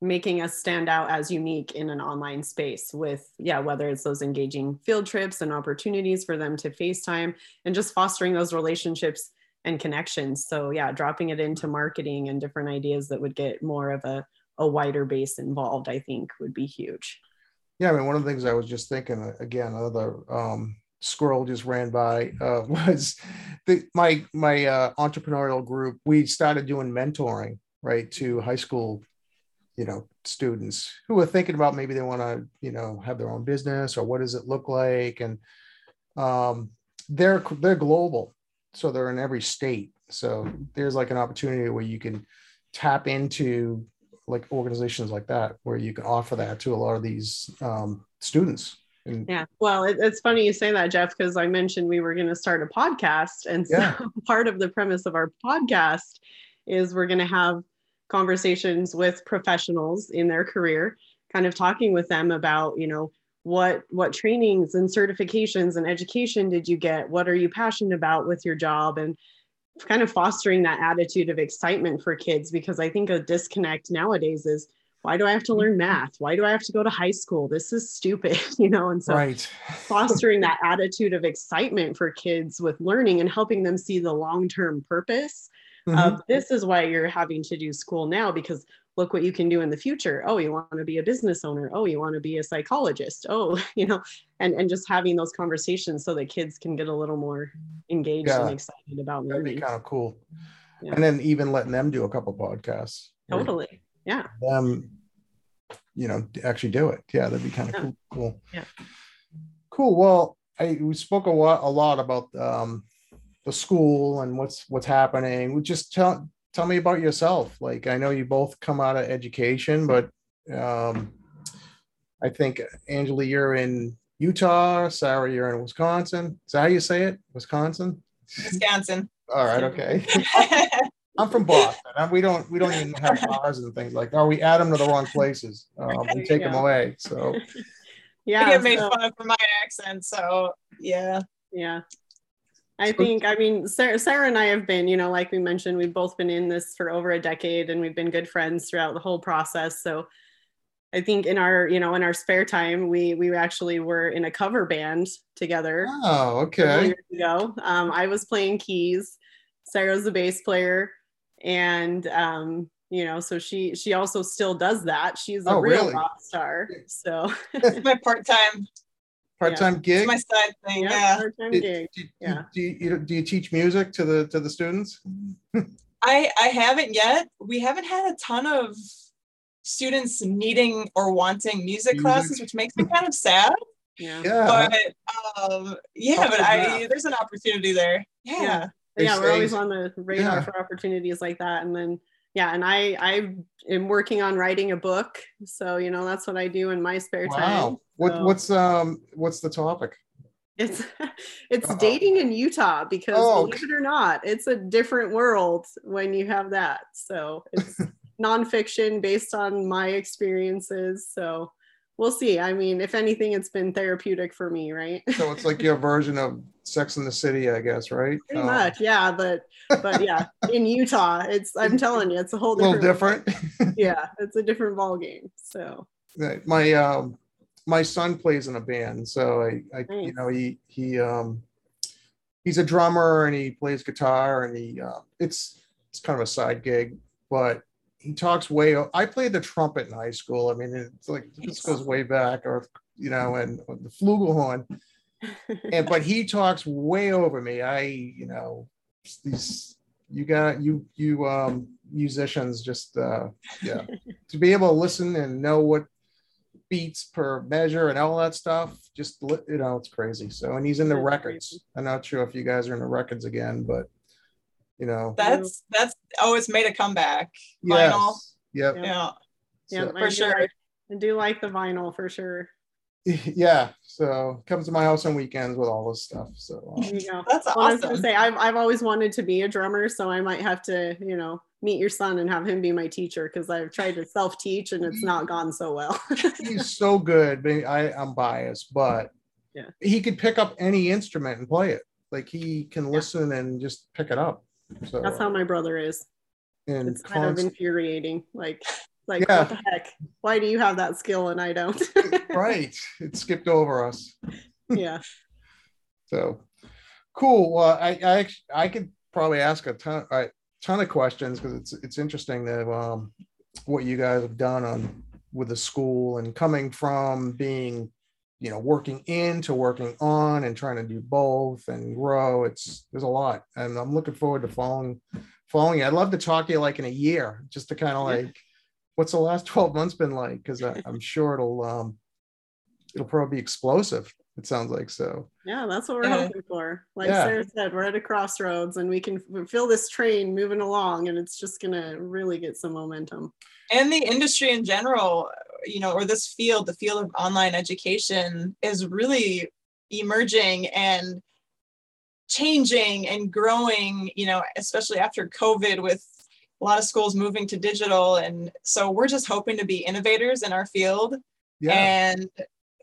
making us stand out as unique in an online space with yeah whether it's those engaging field trips and opportunities for them to facetime and just fostering those relationships and connections so yeah dropping it into marketing and different ideas that would get more of a, a wider base involved i think would be huge. Yeah i mean one of the things i was just thinking uh, again another um, squirrel just ran by uh, *laughs* was the, my my uh, entrepreneurial group we started doing mentoring right to high school you know students who are thinking about maybe they want to you know have their own business or what does it look like? And um, they're they're global so they're in every state. So there's like an opportunity where you can tap into like organizations like that where you can offer that to a lot of these um, students. And, yeah well it, it's funny you say that jeff because i mentioned we were going to start a podcast and so yeah. *laughs* part of the premise of our podcast is we're going to have conversations with professionals in their career kind of talking with them about you know what what trainings and certifications and education did you get? What are you passionate about with your job? And kind of fostering that attitude of excitement for kids because i think a disconnect nowadays is why do i have to learn math why do i have to go to high school this is stupid *laughs* you know and so right. fostering that *laughs* attitude of excitement for kids with learning and helping them see the long-term purpose mm-hmm. of this is why you're having to do school now because look what you can do in the future. Oh you want to be a business owner. Oh you want to be a psychologist. Oh *laughs* you know and and just having those conversations so that kids can get a little more engaged yeah. and excited about learning that'd be kind of cool. Yeah. and then even letting them do a couple podcasts. Totally. Yeah. them you know actually do it. Yeah that'd be kind of yeah. cool cool. Yeah. Cool. Well I, we spoke a lot a lot about um, the school and what's what's happening. We just tell tell me about yourself. Like I know you both come out of education, but um, I think Anjilee, you're in Utah. Sara, you're in Wisconsin. Is that how you say it? Wisconsin. Wisconsin. All right. Okay. *laughs* I'm from Boston. We don't we don't even have bars and things like that. We add them to the wrong places. Um, we take them away. So *laughs* yeah, I get made so, fun of for my accent. So yeah. Yeah. I think, I mean, Sara, Sara, and I have been, you know, like we mentioned, we've both been in this for over a decade and we've been good friends throughout the whole process. So I think in our, you know, in our spare time, we we actually were in a cover band together. Oh, okay. Years ago, um, I was playing keys. Sara's the bass player, and um, you know, so she she also still does that. She's a oh, real really? rock star. So *laughs* it's my part time part-time yeah. gig. It's my side thing. Yeah, yeah. part-time do, gig. Do, yeah. Do you, do you teach music to the to the students? I I haven't yet. We haven't had a ton of students needing or wanting music, music. classes, which makes me kind of sad. Yeah. yeah. But um, yeah, but I there's an opportunity there. Yeah. Yeah, yeah we're always on the radar yeah. for opportunities like that. And then yeah, and I I am working on writing a book. So, you know, that's what I do in my spare time. wow. time. What what's um what's the topic? It's *laughs* it's Uh-oh. dating in Utah because oh, believe it or not, it's a different world when you have that. So it's *laughs* nonfiction based on my experiences. So we'll see. I mean, if anything, it's been therapeutic for me, right? so it's like your *laughs* version of Sex in the City, I guess, right? Pretty um, much, yeah. But but yeah, *laughs* in Utah, it's I'm telling you, it's a whole different, little different. *laughs* yeah, it's a different ball game. So my um my son plays in a band, so I, I nice. you know he he um he's a drummer and he plays guitar and he uh, it's it's kind of a side gig, but he talks way. I played the trumpet in high school. I mean, it's like this goes way back, or you know, and the flugelhorn. and but he talks way over me. I, you know, these you got you you um musicians just uh yeah to be able to listen and know what beats per measure and all that stuff just you know it's crazy so and he's in the records i'm not sure if you guys are in the records again but you know that's that's oh it's made a comeback yes. vinyl yep. yeah yeah so, for sure I do like the vinyl for sure *laughs* yeah. So comes to my house on weekends with all this stuff. So uh, There you. *laughs* That's Well, I was gonna awesome. say I've I've always wanted to be a drummer, so I might have to, you know, meet your son and have him be my teacher because I've tried to self-teach and it's not gone so well. *laughs* he's so good. but I, I'm biased, but Yeah. he could pick up any instrument and play it. Like he can listen and just pick it up. So That's how my brother is. and It's kind of infuriating. Like, like Yeah. what the heck? Why do you have that skill and I don't? *laughs* right. It skipped over us. yeah. *laughs* So cool. Well, I I I could probably ask a ton a ton of questions because it's it's interesting that um what you guys have done on with the school and coming from being you know working in to working on and trying to do both and grow it's there's a lot and i'm looking forward to following following you i'd love to talk to you like in a year just to kind of Yeah. like what's the last *laughs* 12 months been like because i'm sure it'll um it'll probably be explosive it sounds like so Yeah, that's what we're Yeah. hoping for. Like Yeah. Sara said, we're at a crossroads and we can feel this train moving along and it's just gonna really get some momentum. and the industry in general you know or this field the field of online education is really emerging and changing and growing you know especially after covid with a lot of schools moving to digital. And so we're just hoping to be innovators in our field yeah. and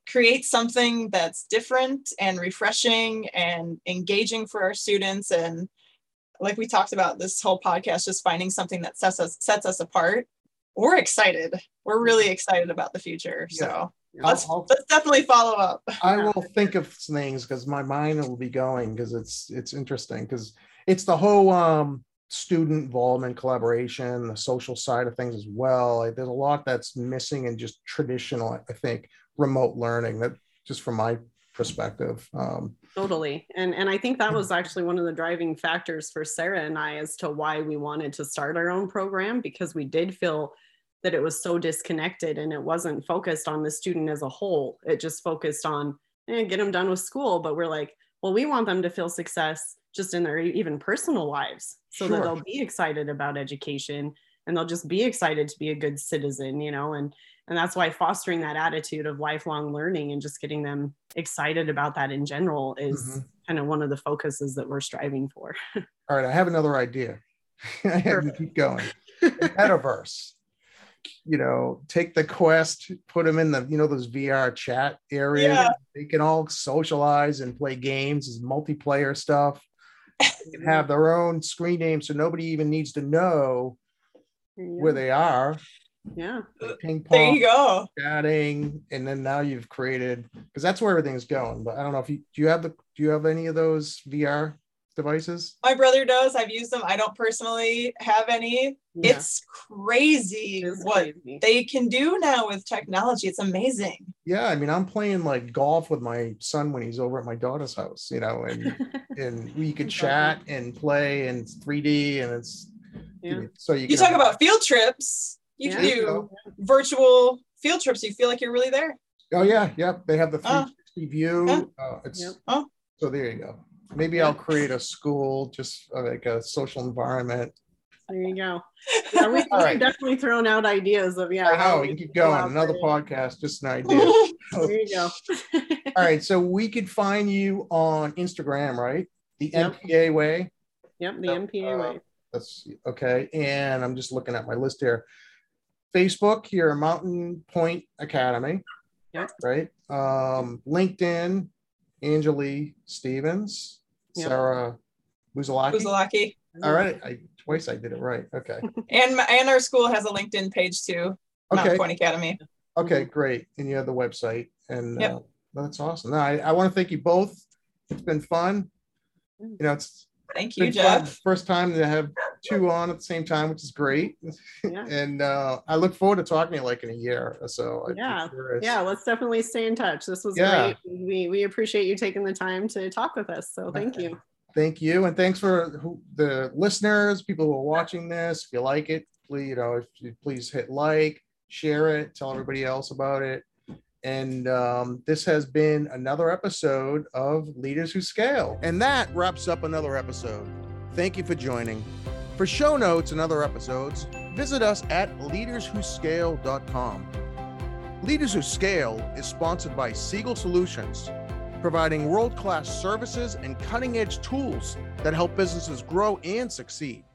create something that's different and refreshing and engaging for our students. And like we talked about this whole podcast just finding something that sets us sets us apart we're excited. We're really excited about the future so I'll- let's I'll- let's definitely follow up. I will think of things because my mind will be going because it's it's interesting because it's the whole um student involvement collaboration the social side of things as well. Like, there's a lot that's missing in just traditional i think remote learning that just from my perspective um Totally. And and I think that was actually one of the driving factors for Sara and I as to why we wanted to start our own program because we did feel that it was so disconnected and it wasn't focused on the student as a whole. It just focused on eh, get them done with school. But we're like, well, we want them to feel success just in their even personal lives so that they'll be excited about education and they'll just be excited to be a good citizen, you know, and and that's why fostering that attitude of lifelong learning and just getting them excited about that in general is Mhm. kind of one of the focuses that we're striving for. *laughs* all right i have another idea i have to keep going metaverse you know take the quest put them in the you know those vr chat areas. Yeah. they can all socialize and play games as multiplayer stuff. They can have their own screen name so nobody even needs to know where they are. Yeah. like uh, ping there you go. chatting and then now you've created because that's where everything's going but i don't know if you do you have the do you have any of those vr devices my brother does i've used them i don't personally have any Yeah. it's crazy It is what crazy. they can do now with technology it's amazing yeah i mean i'm playing like golf with my son when he's over at my daughter's house you know and *laughs* and we could chat and play and it's 3d and it's yeah. so you, you can talk about field trips you Yeah. can do virtual field trips you feel like you're really there oh yeah yeah they have the Oh. 360 view Yeah. uh, it's Yep. Oh. so there you go maybe i'll create a school just uh, like a social environment There you go. Yeah, we, *laughs* right. definitely thrown out ideas of yeah. i how know we you keep going another podcast just an *laughs* idea There you go. *laughs* all right so we could find you on instagram right the Yep. mpa way Yep, the Yep, MPA uh, way. That's okay. And I'm just looking at my list here. Facebook here, Mountain Point Academy. Yep. Right. Um, LinkedIn, Anjilee Stevens, Yep. Sara Busalacchi. Busalacchi. All right. I twice I did it right. Okay. *laughs* And and our school has a LinkedIn page too, Okay. Point Academy. Okay, great. And you have the website. And Yep. uh, that's awesome. No, I, I want to thank you both. It's been fun. You know, it's Thank you, fun. Jeff. First time to have two on at the same time, which is great. Yeah. and uh, I look forward to talking to you like in a year or so. I'm Yeah. Yeah, let's definitely stay in touch. This was Yeah. great. We we appreciate you taking the time to talk with us. So thank you. Thank you, and thanks for who, the listeners, people who are watching this. If you like it, please, you know, if you please hit like, share it, tell everybody else about it. And um, this has been another episode of Leaders Who Scale. And that wraps up another episode. Thank you for joining. For show notes and other episodes, visit us at leaderswhoscale.com. Leaders Who Scale is sponsored by Siegel Solutions, providing world class services and cutting edge tools that help businesses grow and succeed.